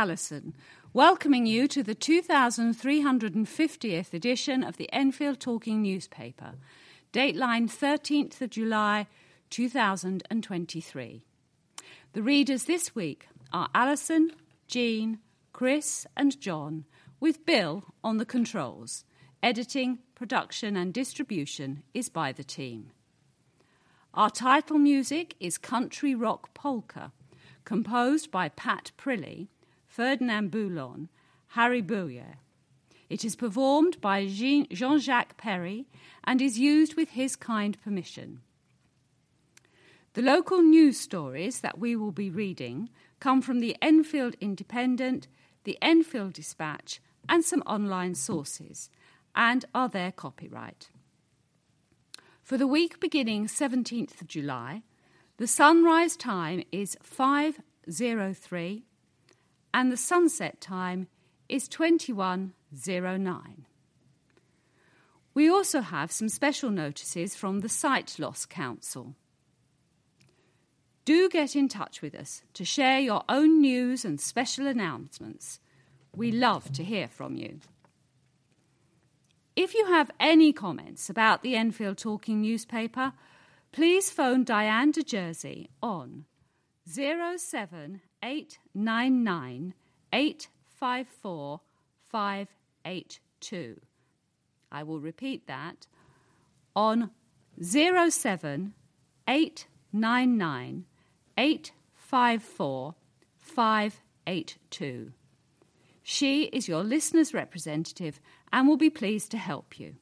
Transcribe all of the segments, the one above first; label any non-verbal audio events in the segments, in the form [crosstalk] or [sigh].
Hello. Alison, welcoming you to the 2350th edition of the Enfield Talking newspaper, dateline 13th of July 2023. The readers this week are Alison, Jean, Chris, and John, with Bill on the controls. Editing, production, and distribution is by the team. Our title music is Country Rock Polka, composed by Pat Prilly, Ferdinand Boulon, Harry Bouyer. It is performed by Jean Jacques Perrey and is used with his kind permission. The local news stories that we will be reading come from the Enfield Independent, the Enfield Dispatch, and some online sources, and are their copyright. For the week beginning 17th of July, the sunrise time is 503 and the sunset time is 2109. We also have some special notices from the Sight Loss Council. Do get in touch with us to share your own news and special announcements. We love to hear from you. If you have any comments about the Enfield Talking newspaper, please phone Diane de Jersey on 07899 854 582. I will repeat that on 07899 854 582. She is your listener's representative and will be pleased to help you.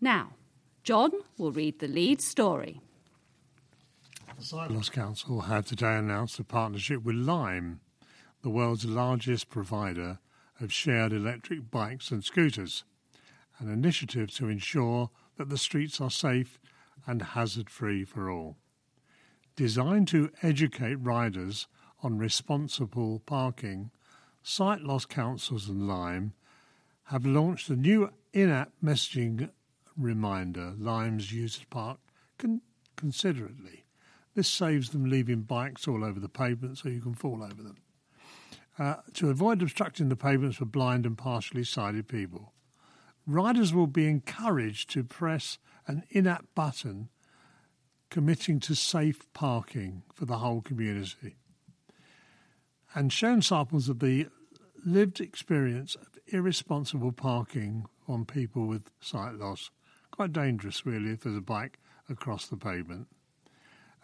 Now, John will read the lead story. Loss Council have today announced a partnership with Lime, the world's largest provider of shared electric bikes and scooters, an initiative to ensure that the streets are safe and hazard free for all. Designed to educate riders on responsible parking, Sight Loss Councils and Lime have launched a new in app messaging reminder Lime's users park con- considerately. This saves them leaving bikes all over the pavement so you can fall over them. Uh, to avoid obstructing the pavements for blind and partially sighted people, riders will be encouraged to press an in app button committing to safe parking for the whole community and shown samples of the lived experience of irresponsible parking on people with sight loss. Quite dangerous, really, if there's a bike across the pavement.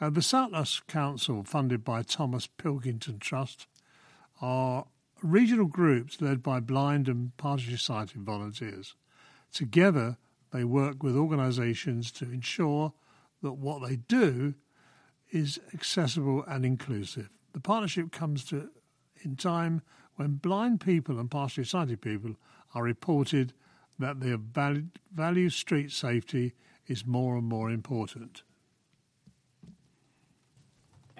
Uh, the Loss Council, funded by Thomas Pocklington Trust, are regional groups led by blind and partially sighted volunteers. Together, they work with organisations to ensure that what they do is accessible and inclusive. The partnership comes to in time when blind people and partially sighted people are reported that their value street safety is more and more important.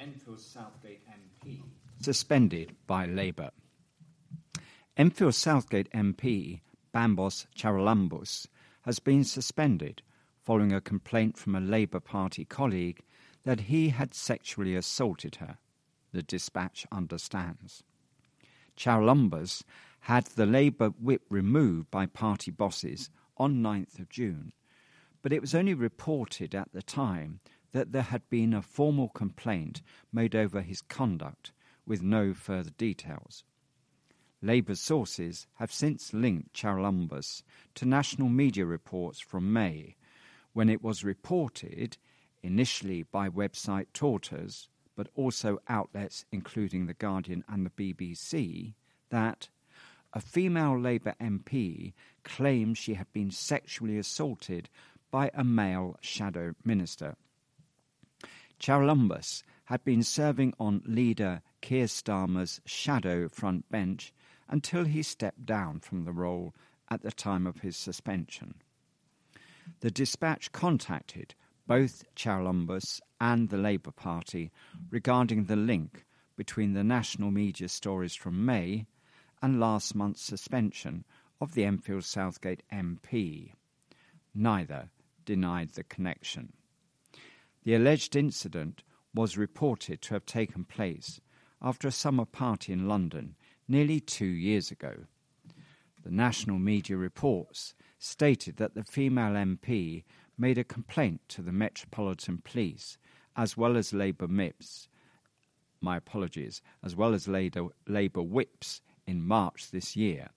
Enfield Southgate MP suspended by Labour. Enfield Southgate MP Bambos Charalambous has been suspended following a complaint from a Labour Party colleague that he had sexually assaulted her, the dispatch understands. Charalambous had the Labour whip removed by party bosses on 9th of June, but it was only reported at the time that there had been a formal complaint made over his conduct with no further details. Labour sources have since linked Charalambous to national media reports from May, when it was reported, initially by website Tortoise, but also outlets including The Guardian and the BBC, that a female Labour MP claimed she had been sexually assaulted by a male shadow minister. Charalambous had been serving on leader Keir Starmer's shadow front bench until he stepped down from the role at the time of his suspension. The dispatch contacted both Charalambous and the Labour Party regarding the link between the national media stories from May and last month's suspension of the Enfield Southgate MP. Neither denied the connection. The alleged incident was reported to have taken place after a summer party in London nearly two years ago. The national media reports stated that the female MP made a complaint to the Metropolitan Police as well as Labour MIPs, my apologies, as well as Labour, whips in March this year.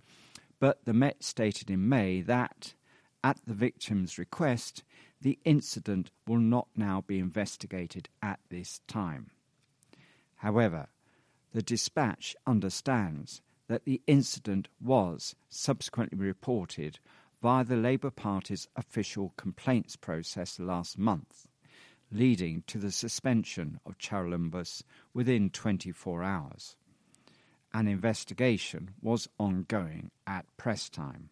But the Met stated in May that, at the victim's request, the incident will not now be investigated at this time. However, the dispatch understands that the incident was subsequently reported via the Labour Party's official complaints process last month, leading to the suspension of Charalambous within 24 hours. An investigation was ongoing at press time.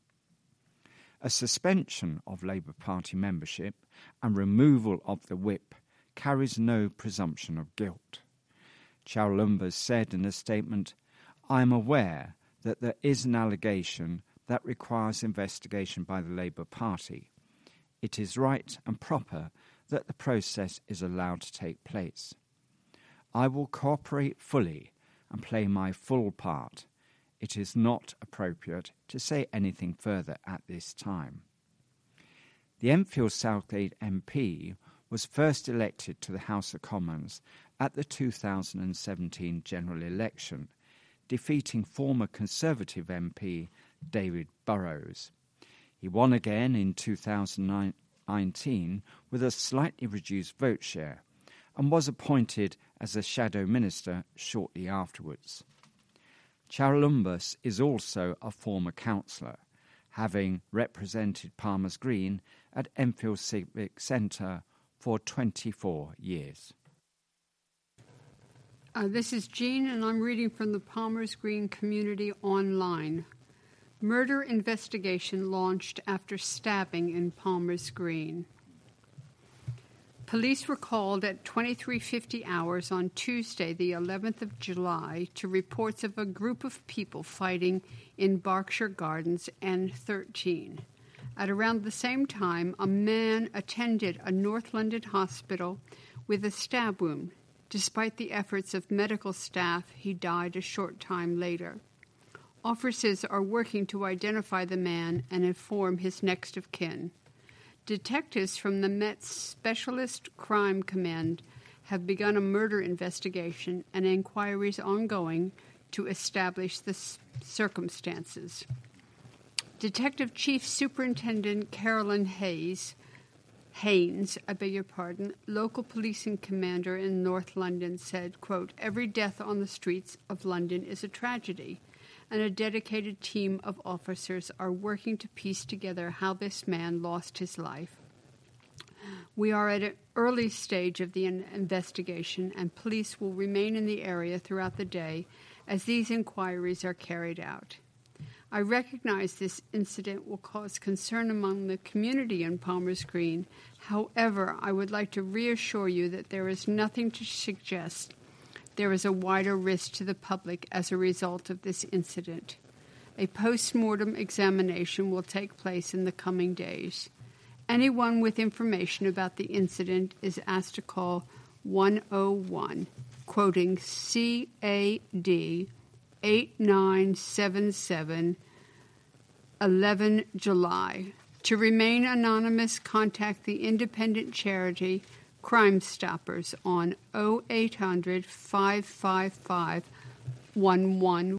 A suspension of Labour Party membership and removal of the whip carries no presumption of guilt. Charalambous said in a statement, I am aware that there is an allegation that requires investigation by the Labour Party. It is right and proper that the process is allowed to take place. I will cooperate fully and play my full part. It is not appropriate to say anything further at this time. The Enfield Southgate MP was first elected to the House of Commons at the 2017 general election, defeating former Conservative MP David Burrowes. He won again in 2019 with a slightly reduced vote share and was appointed as a shadow minister shortly afterwards. Charalambous is also a former councillor, having represented Palmer's Green at Enfield Civic Centre for 24 years. Uh, this is Jean, and I'm reading from the Palmer's Green Community Online. Murder investigation launched after stabbing in Palmer's Green. Police were called at 2350 hours on Tuesday, the 11th of July, to reports of a group of people fighting in Berkshire Gardens N13. At around the same time, a man attended a North London hospital with a stab wound. Despite the efforts of medical staff, he died a short time later. Officers are working to identify the man and inform his next of kin. Detectives from the Met's Specialist Crime Command have begun a murder investigation and inquiries ongoing to establish the circumstances. Detective Chief Superintendent Carolyn Hayes Haynes, I beg your pardon, local policing commander in North London said, quote, every death on the streets of London is a tragedy and a dedicated team of officers are working to piece together how this man lost his life. We are at an early stage of the investigation, and police will remain in the area throughout the day as these inquiries are carried out. I recognize this incident will cause concern among the community in Palmer's Green. However, I would like to reassure you that there is nothing to suggest there is a wider risk to the public as a result of this incident. A post mortem examination will take place in the coming days. Anyone with information about the incident is asked to call 101, quoting CAD 8977 11 July. To remain anonymous, contact the independent charity Crime Stoppers on 0800 555 11.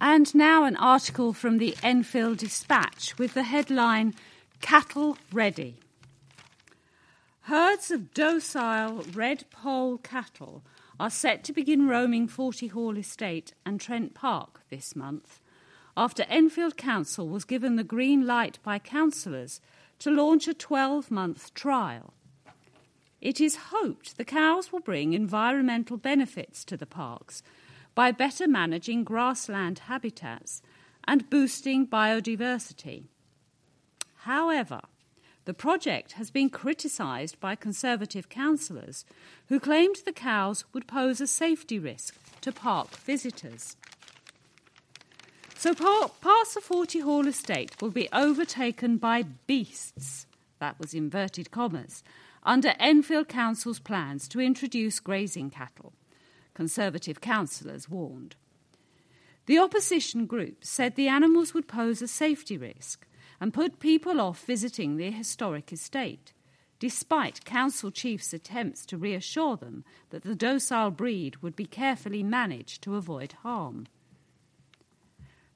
And now an article from the Enfield Dispatch with the headline Cattle Ready. Herds of docile red poll cattle are set to begin roaming Forty Hall Estate and Trent Park this month after Enfield Council was given the green light by councillors to launch a 12 month trial. It is hoped the cows will bring environmental benefits to the parks by better managing grassland habitats and boosting biodiversity. However, the project has been criticised by Conservative councillors who claimed the cows would pose a safety risk to park visitors. So past the Forty Hall estate will be overtaken by beasts, that was inverted commas, under Enfield Council's plans to introduce grazing cattle, Conservative councillors warned. The opposition group said the animals would pose a safety risk and put people off visiting the historic estate, despite council chiefs' attempts to reassure them that the docile breed would be carefully managed to avoid harm.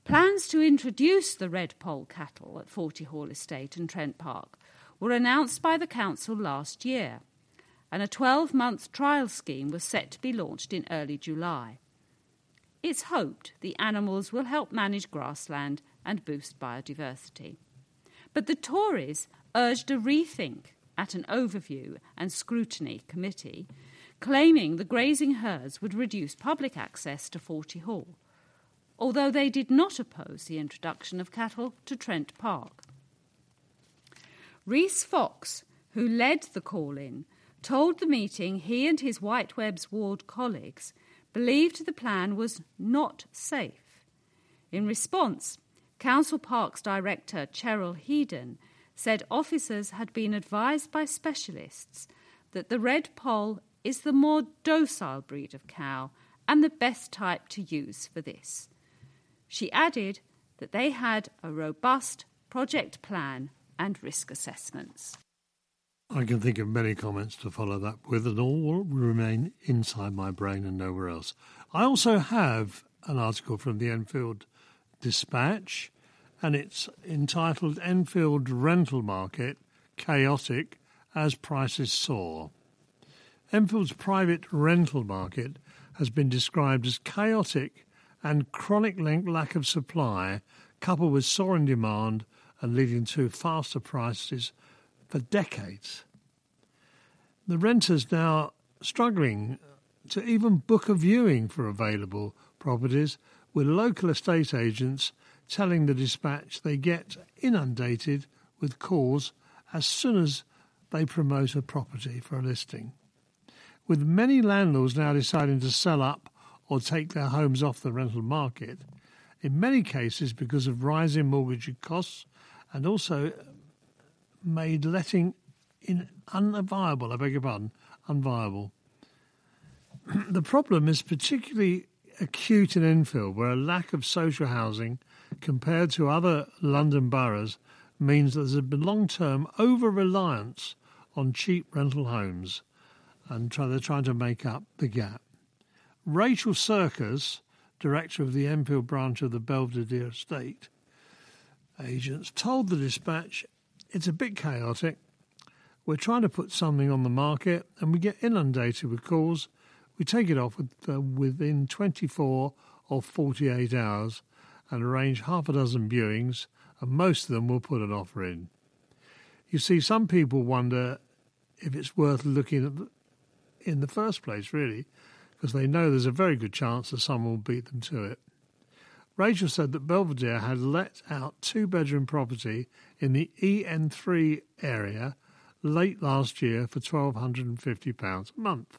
Plans to introduce the red poll cattle at Forty Hall Estate and Trent Park were announced by the council last year, and a 12 month trial scheme was set to be launched in early July. It's hoped the animals will help manage grassland and boost biodiversity. But the Tories urged a rethink at an overview and scrutiny committee, claiming the grazing herds would reduce public access to Forty Hall, although they did not oppose the introduction of cattle to Trent Park. Reece Fox, who led the call in, told the meeting he and his White Whitewebs ward colleagues believed the plan was not safe. In response, Council Parks Director Cheryl Heedon said officers had been advised by specialists that the red poll is the more docile breed of cow and the best type to use for this. She added that they had a robust project plan and risk assessments. I can think of many comments to follow that with, and all will remain inside my brain and nowhere else. I also have an article from the Enfield Dispatch, and it's entitled Enfield Rental Market Chaotic as Prices Soar. Enfield's private rental market has been described as chaotic and chronic lack of supply, coupled with soaring demand and leading to faster prices for decades. The renters now struggling to even book a viewing for available properties, with local estate agents telling the dispatch they get inundated with calls as soon as they promote a property for a listing. With many landlords now deciding to sell up or take their homes off the rental market, in many cases because of rising mortgage costs and also made letting in unviable, I beg your pardon, unviable. [clears throat] the problem is particularly acute in Enfield, where a lack of social housing compared to other London boroughs means that there's a long term over reliance on cheap rental homes, and try, they're trying to make up the gap. Rachel Circus, director of the Enfield branch of the Belvedere Estate agents, told the dispatch it's a bit chaotic we're trying to put something on the market and we get inundated with calls. We take it off with, uh, within 24 or 48 hours and arrange half a dozen viewings, and most of them will put an offer in. You see, some people wonder if it's worth looking at the, in the first place, really, because they know there's a very good chance that someone will beat them to it. Rachel said that Belvedere had let out two bedroom property in the EN3 area late last year for £1,250 a month,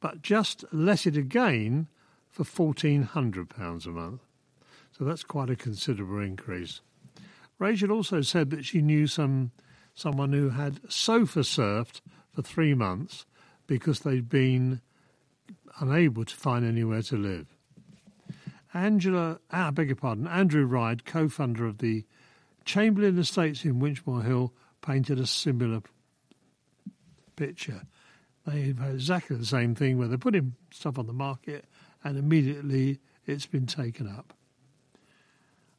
but just let it again for £1,400 a month. So that's quite a considerable increase. Rachel also said that she knew some someone who had sofa surfed for three months because they'd been unable to find anywhere to live. Angela, ah, I beg your pardon, Andrew Ride, co-founder of the Chamberlain Estates in Winchmore Hill, painted a similar picture. They've had exactly the same thing where they're putting stuff on the market and immediately it's been taken up.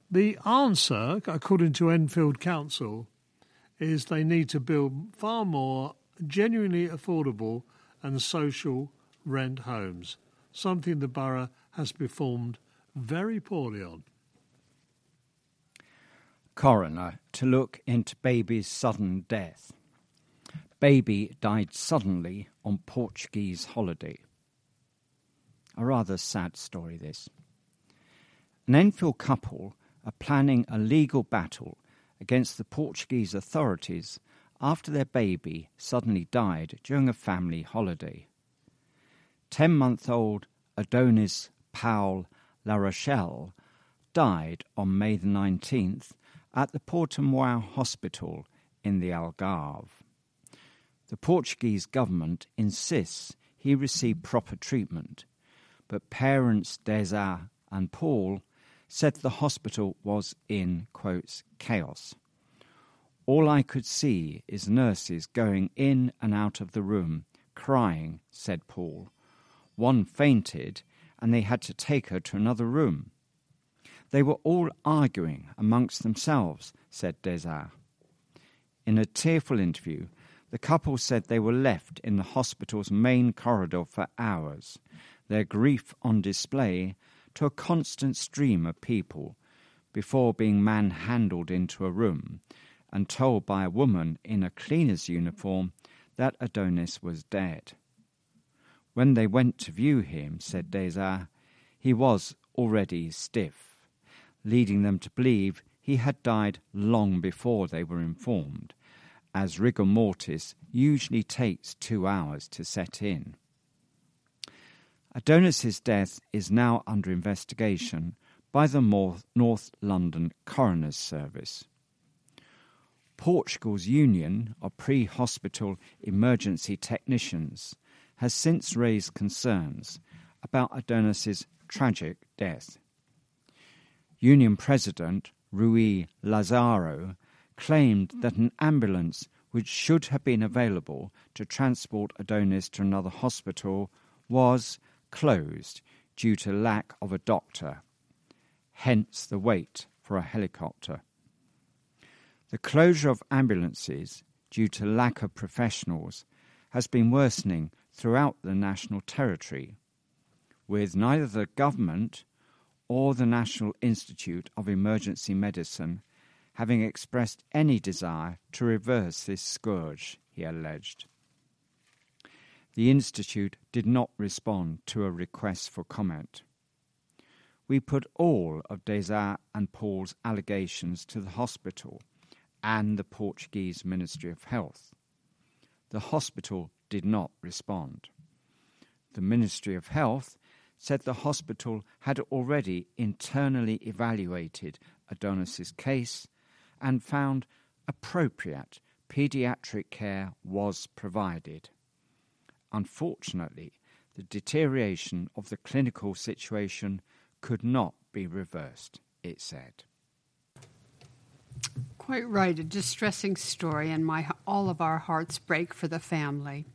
The answer, according to Enfield Council, is they need to build far more genuinely affordable and social rent homes, something the borough has performed very poorly on coroner to look into baby's sudden death. Baby died suddenly on Portuguese holiday. A rather sad story, this. An Enfield couple are planning a legal battle against the Portuguese authorities after their baby suddenly died during a family holiday. Ten month old Adonis Paul La Rochelle died on May the 19th at the Portimão Hospital in the Algarve. The Portuguese government insists he received proper treatment, but parents Deza and Paul said the hospital was in, quotes, chaos. All I could see is nurses going in and out of the room, crying, said Paul. One fainted, and they had to take her to another room. They were all arguing amongst themselves, said Desart. In a tearful interview, the couple said they were left in the hospital's main corridor for hours, their grief on display to a constant stream of people, before being manhandled into a room and told by a woman in a cleaner's uniform that Adonis was dead. When they went to view him, said Desart, he was already stiff, leading them to believe he had died long before they were informed, as rigor mortis usually takes two hours to set in. Adonis's death is now under investigation by the North London Coroner's Service. Portugal's Union of Pre Hospital Emergency Technicians has since raised concerns about Adonis's tragic death. Union President Rui Lazaro claimed that an ambulance which should have been available to transport Adonis to another hospital was closed due to lack of a doctor, hence the wait for a helicopter. The closure of ambulances due to lack of professionals has been worsening throughout the national territory, with neither the government or the National Institute of Emergency Medicine having expressed any desire to reverse this scourge, he alleged. The Institute did not respond to a request for comment. We put all of Desart and Paul's allegations to the hospital and the Portuguese Ministry of Health. The hospital did not respond. The Ministry of Health said the hospital had already internally evaluated Adonis's case and found appropriate paediatric care was provided. Unfortunately, the deterioration of the clinical situation could not be reversed, it said. Quite right, a distressing story, and my, all of our hearts break for the family.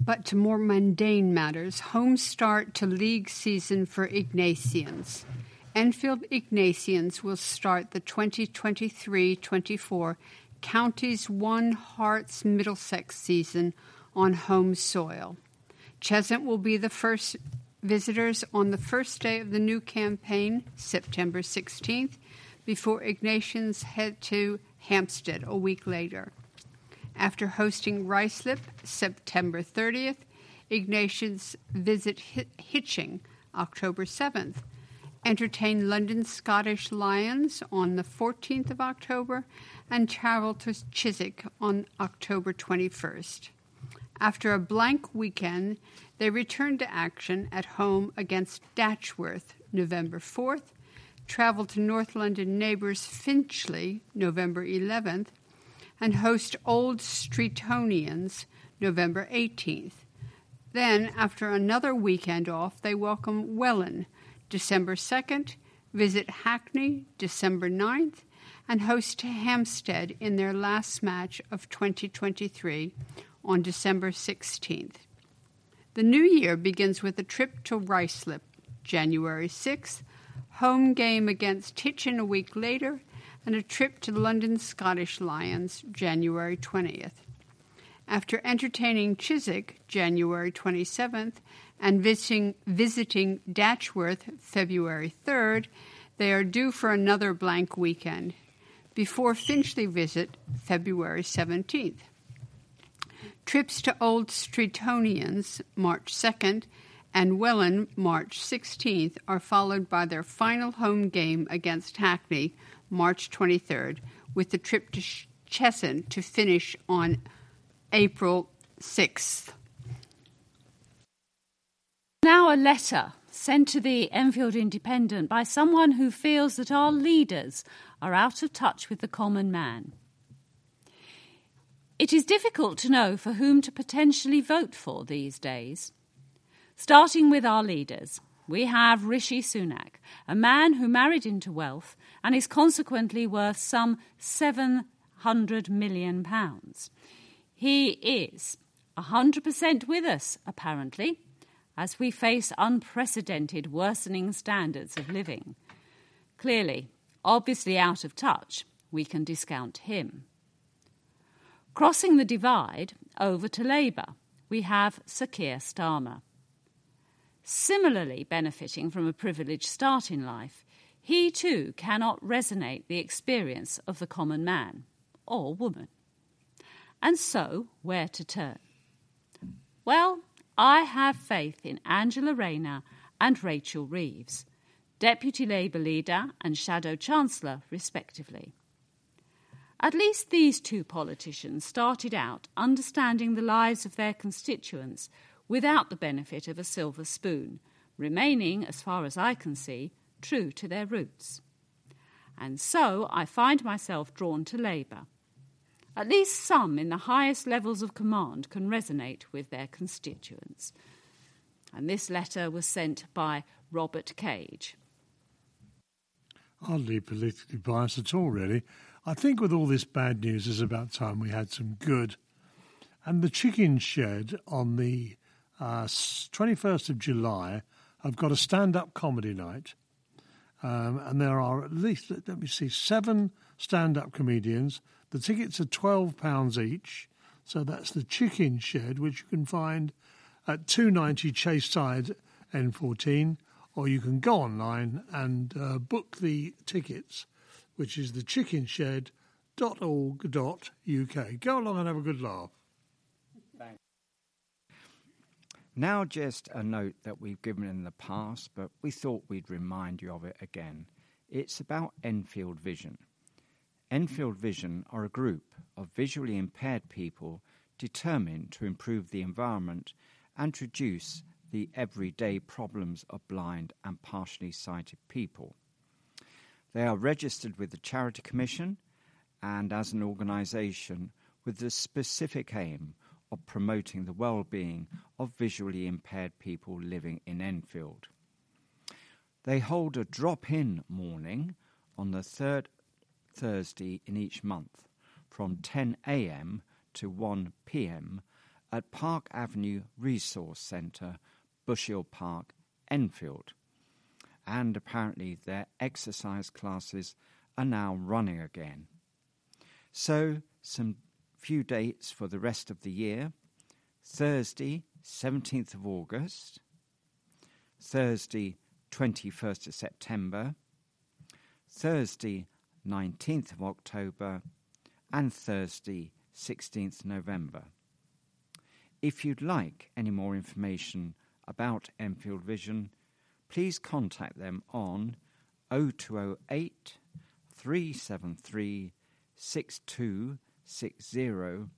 But to more mundane matters, home start to league season for Ignatians. Enfield Ignatians will start the 2023 24 Counties 1 Herts Middlesex season on home soil. Cheshunt will be the first visitors on the first day of the new campaign, September 16th, before Ignatians head to Hampstead a week later. After hosting Ruislip September 30th, Ignatians visit Hitchin October 7th, entertain London Scottish Lions on the 14th of October, and travel to Chiswick on October 21st. After a blank weekend, they returned to action at home against Datchworth November 4th, travel to North London neighbours Finchley November 11th, and host Old Streetonians November 18th. Then, after another weekend off, they welcome Welwyn December 2nd, visit Hackney December 9th, and host Hampstead in their last match of 2023 on December 16th. The new year begins with a trip to Ruislip, January 6th, home game against Hitchin a week later, and a trip to London Scottish Lions, January 20th. After entertaining Chiswick, January 27th, and visiting, visiting Datchworth, February 3rd, they are due for another blank weekend before Finchley visit February 17th. Trips to Old Streetonians, March 2nd, and Welwyn, March 16th, are followed by their final home game against Hackney, March 23rd, with the trip to Cheshunt to finish on April 6th. Now, a letter sent to the Enfield Independent by someone who feels that our leaders are out of touch with the common man. It is difficult to know for whom to potentially vote for these days. Starting with our leaders, we have Rishi Sunak, a man who married into wealth and is consequently worth some £700 million. He is 100% with us, apparently, as we face unprecedented worsening standards of living. Clearly, obviously out of touch, we can discount him. Crossing the divide over to Labour, we have Sir Keir Starmer. Similarly benefiting from a privileged start in life, he too cannot resonate the experience of the common man or woman. And so, where to turn? Well, I have faith in Angela Rayner and Rachel Reeves, Deputy Labour leader and Shadow Chancellor, respectively. At least these two politicians started out understanding the lives of their constituents without the benefit of a silver spoon, remaining, as far as I can see, true to their roots. And so I find myself drawn to Labour. At least some in the highest levels of command can resonate with their constituents. And this letter was sent by Robert Cage. Hardly politically biased at all, really. I think with all this bad news, it's about time we had some good. And the Chicken Shed on the uh, 21st of July I've got a stand up comedy night. Um, and there are at least, let me see, seven stand up comedians. The tickets are £12 each. So that's the Chicken Shed, which you can find at 290 Chase Side N14, or you can go online and uh, book the tickets which is thechickenshed.org.uk. Go along and have a good laugh. Now, just a note that we've given in the past, but we thought we'd remind you of it again. It's about Enfield Vision. Enfield Vision are a group of visually impaired people determined to improve the environment and reduce the everyday problems of blind and partially sighted people. They are registered with the Charity Commission and as an organisation with the specific aim of promoting the well-being of visually impaired people living in Enfield. They hold a drop-in morning on the third Thursday in each month from 10 a.m. to 1 p.m. at Park Avenue Resource Centre, Bushill Park, Enfield and apparently their exercise classes are now running again. So, some few dates for the rest of the year. Thursday, 17th of August, Thursday, 21st of September, Thursday, 19th of October, and Thursday, 16th November. If you'd like any more information about Enfield Vision, please contact them on 0208 373 6260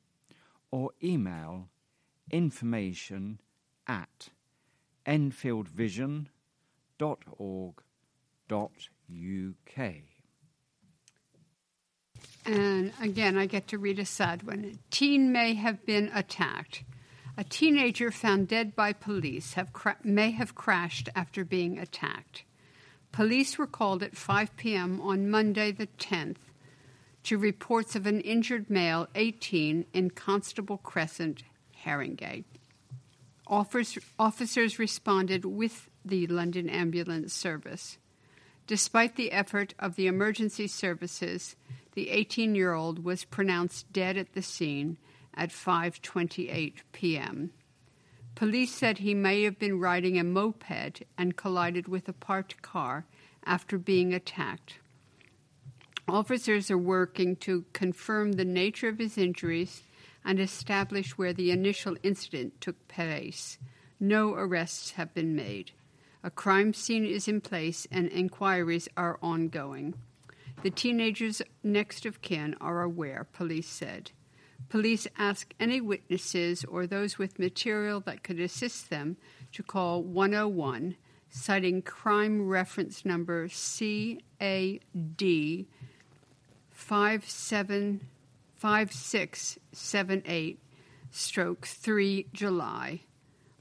or email information at enfieldvision.org.uk. And again, I get to read a sad one. Teen may have been attacked. A teenager found dead by police have cra- may have crashed after being attacked. Police were called at 5 p.m. on Monday, the 10th, to reports of an injured male, 18, in Constable Crescent, Haringey. officers responded with the London Ambulance Service. Despite the effort of the emergency services, the 18 year old was pronounced dead at the scene at 5:28 p.m. Police said he may have been riding a moped and collided with a parked car after being attacked. Officers are working to confirm the nature of his injuries and establish where the initial incident took place. No arrests have been made. A crime scene is in place and inquiries are ongoing. The teenager's next of kin are aware, police said. Police ask any witnesses or those with material that could assist them to call 101, citing crime reference number CAD 575678 stroke 3 July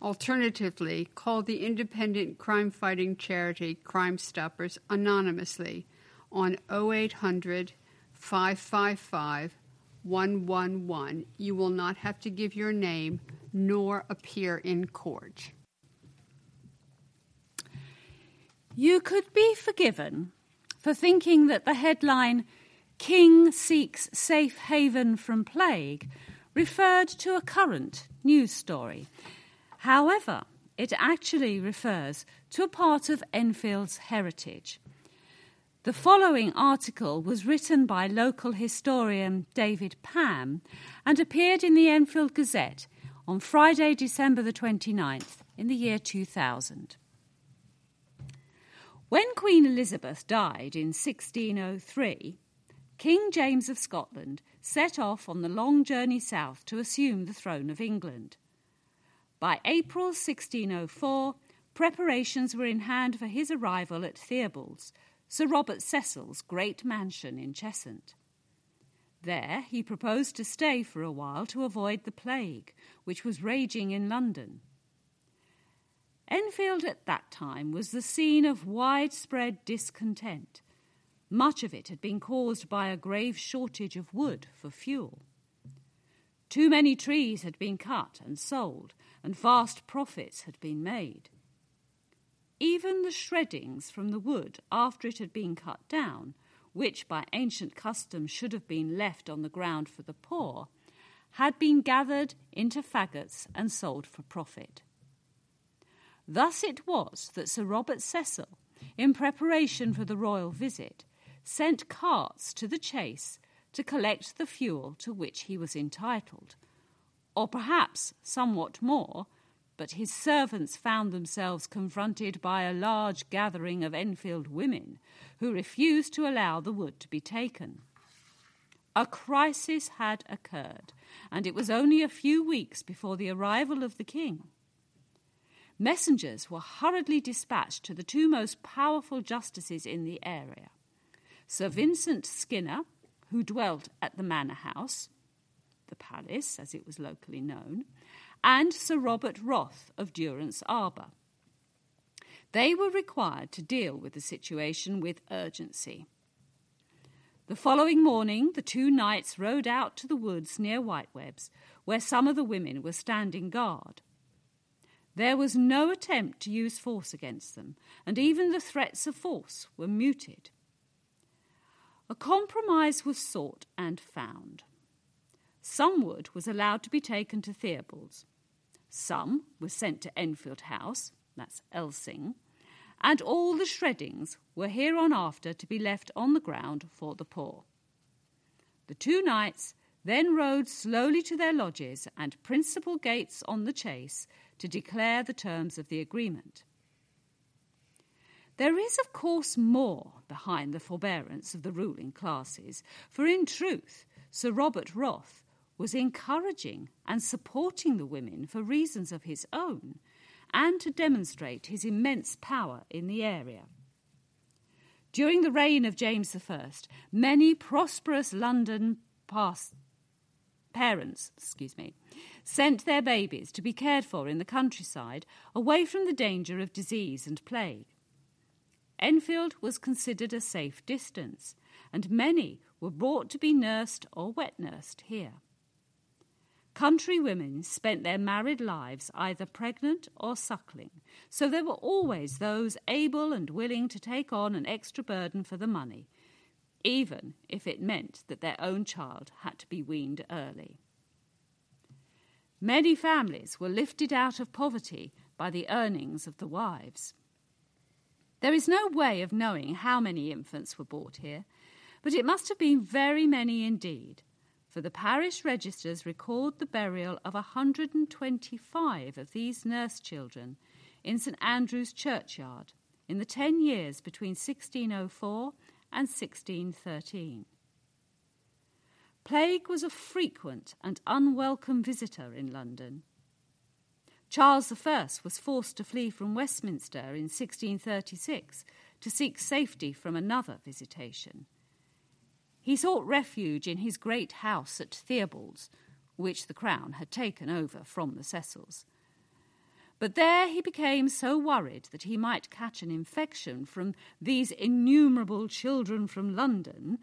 Alternatively, call the independent crime fighting charity Crime Stoppers anonymously on 0800 555 111. You will not have to give your name nor appear in court. You could be forgiven for thinking that the headline, King Seeks Safe Haven from Plague, referred to a current news story. However, it actually refers to a part of Enfield's heritage. The following article was written by local historian David Pam and appeared in the Enfield Gazette on Friday, December the 29th in the year 2000. When Queen Elizabeth died in 1603, King James of Scotland set off on the long journey south to assume the throne of England. By April 1604, preparations were in hand for his arrival at Theobalds, Sir Robert Cecil's great mansion in Cheshunt. There he proposed to stay for a while to avoid the plague, which was raging in London. Enfield at that time was the scene of widespread discontent. Much of it had been caused by a grave shortage of wood for fuel. Too many trees had been cut and sold, and vast profits had been made. Even the shreddings from the wood after it had been cut down, which by ancient custom should have been left on the ground for the poor, had been gathered into faggots and sold for profit. Thus it was that Sir Robert Cecil, in preparation for the royal visit, sent carts to the chase to collect the fuel to which he was entitled, or perhaps somewhat more, but his servants found themselves confronted by a large gathering of Enfield women who refused to allow the wood to be taken. A crisis had occurred, and it was only a few weeks before the arrival of the king. Messengers were hurriedly dispatched to the two most powerful justices in the area Sir Vincent Skinner, who dwelt at the Manor House, the palace as it was locally known, and Sir Robert Wroth of Durants Arbour. They were required to deal with the situation with urgency. The following morning, the two knights rode out to the woods near Whitewebs, where some of the women were standing guard. There was no attempt to use force against them, and even the threats of force were muted. A compromise was sought and found. Some wood was allowed to be taken to Theobalds. Some was sent to Enfield House, that's Elsyng, and all the shreddings were hereafter to be left on the ground for the poor. The two knights then rode slowly to their lodges and principal gates on the chase to declare the terms of the agreement. There is, of course, more behind the forbearance of the ruling classes, for in truth, Sir Robert Wroth was encouraging and supporting the women for reasons of his own and to demonstrate his immense power in the area. During the reign of James I, many prosperous London past parents, excuse me, sent their babies to be cared for in the countryside, away from the danger of disease and plague. Enfield was considered a safe distance, and many were brought to be nursed or wet nursed here. Country women spent their married lives either pregnant or suckling, so there were always those able and willing to take on an extra burden for the money, even if it meant that their own child had to be weaned early. Many families were lifted out of poverty by the earnings of the wives. There is no way of knowing how many infants were brought here, but it must have been very many indeed, for the parish registers record the burial of 125 of these nurse children in St Andrew's churchyard in the ten years between 1604 and 1613. Plague was a frequent and unwelcome visitor in London. Charles I was forced to flee from Westminster in 1636 to seek safety from another visitation. He sought refuge in his great house at Theobalds, which the Crown had taken over from the Cecils. But there he became so worried that he might catch an infection from these innumerable children from London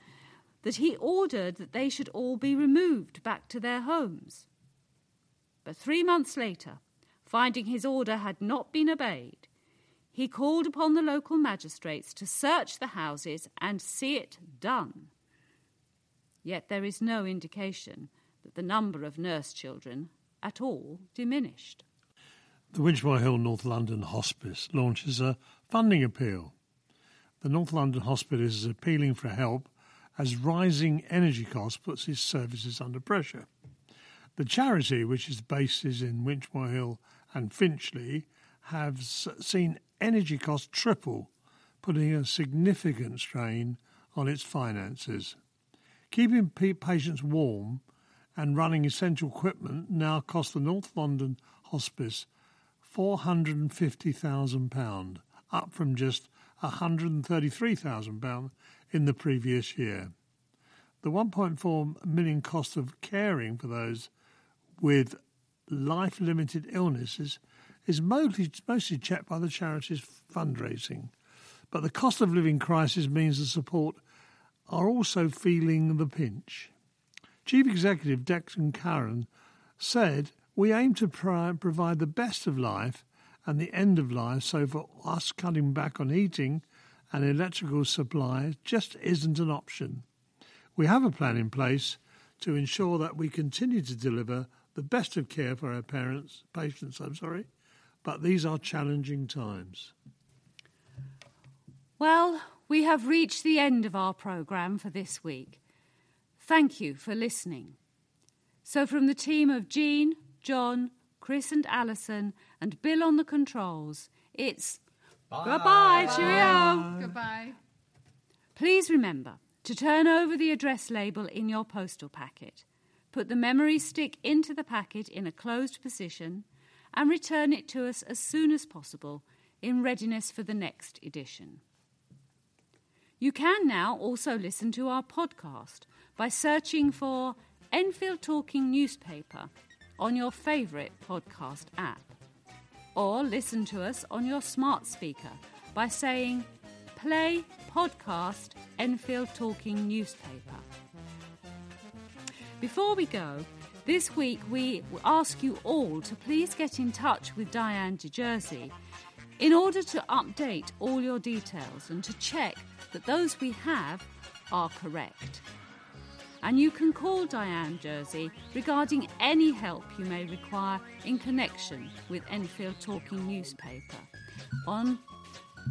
that he ordered that they should all be removed back to their homes. But three months later, finding his order had not been obeyed, he called upon the local magistrates to search the houses and see it done. Yet there is no indication that the number of nurse children at all diminished. The Winchmore Hill North London Hospice launches a funding appeal. The North London Hospice is appealing for help as rising energy costs puts its services under pressure. The charity, which is bases in Winchmore Hill and Finchley, have seen energy costs triple, putting a significant strain on its finances. Keeping patients warm and running essential equipment now cost the North London Hospice £450,000, up from just £133,000 in the previous year. The 1.4 million cost of caring for those with life limited illnesses is mostly, mostly checked by the charity's fundraising. But the cost of living crisis means the support are also feeling the pinch. Chief Executive Declan Curran said, We aim to provide the best of life and the end of life, so for us cutting back on heating and electrical supply just isn't an option. We have a plan in place to ensure that we continue to deliver the best of care for our parents, patients, I'm sorry, but these are challenging times. Well, we have reached the end of our programme for this week. Thank you for listening. So, from the team of Jean, John, Chris, and Alison, and Bill on the controls, it's Bye. goodbye, cheerio. Goodbye. Please remember to turn over the address label in your postal packet. Put the memory stick into the packet in a closed position and return it to us as soon as possible in readiness for the next edition. You can now also listen to our podcast by searching for Enfield Talking Newspaper on your favourite podcast app. Or listen to us on your smart speaker by saying Play Podcast Enfield Talking Newspaper. Before we go, this week we ask you all to please get in touch with Diane de Jersey in order to update all your details and to check that those we have are correct. And you can call Diane Jersey regarding any help you may require in connection with Enfield Talking Newspaper on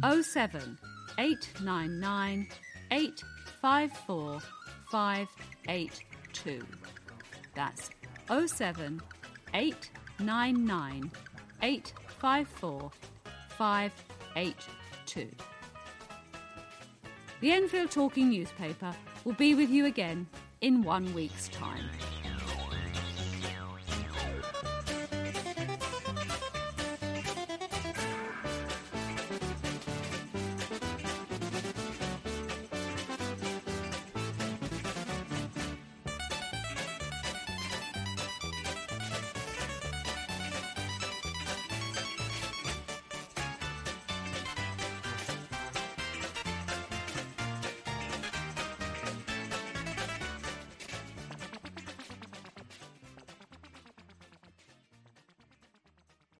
07 899 854 582. That's 07 899 854 582. The Enfield Talking newspaper will be with you again in one week's time.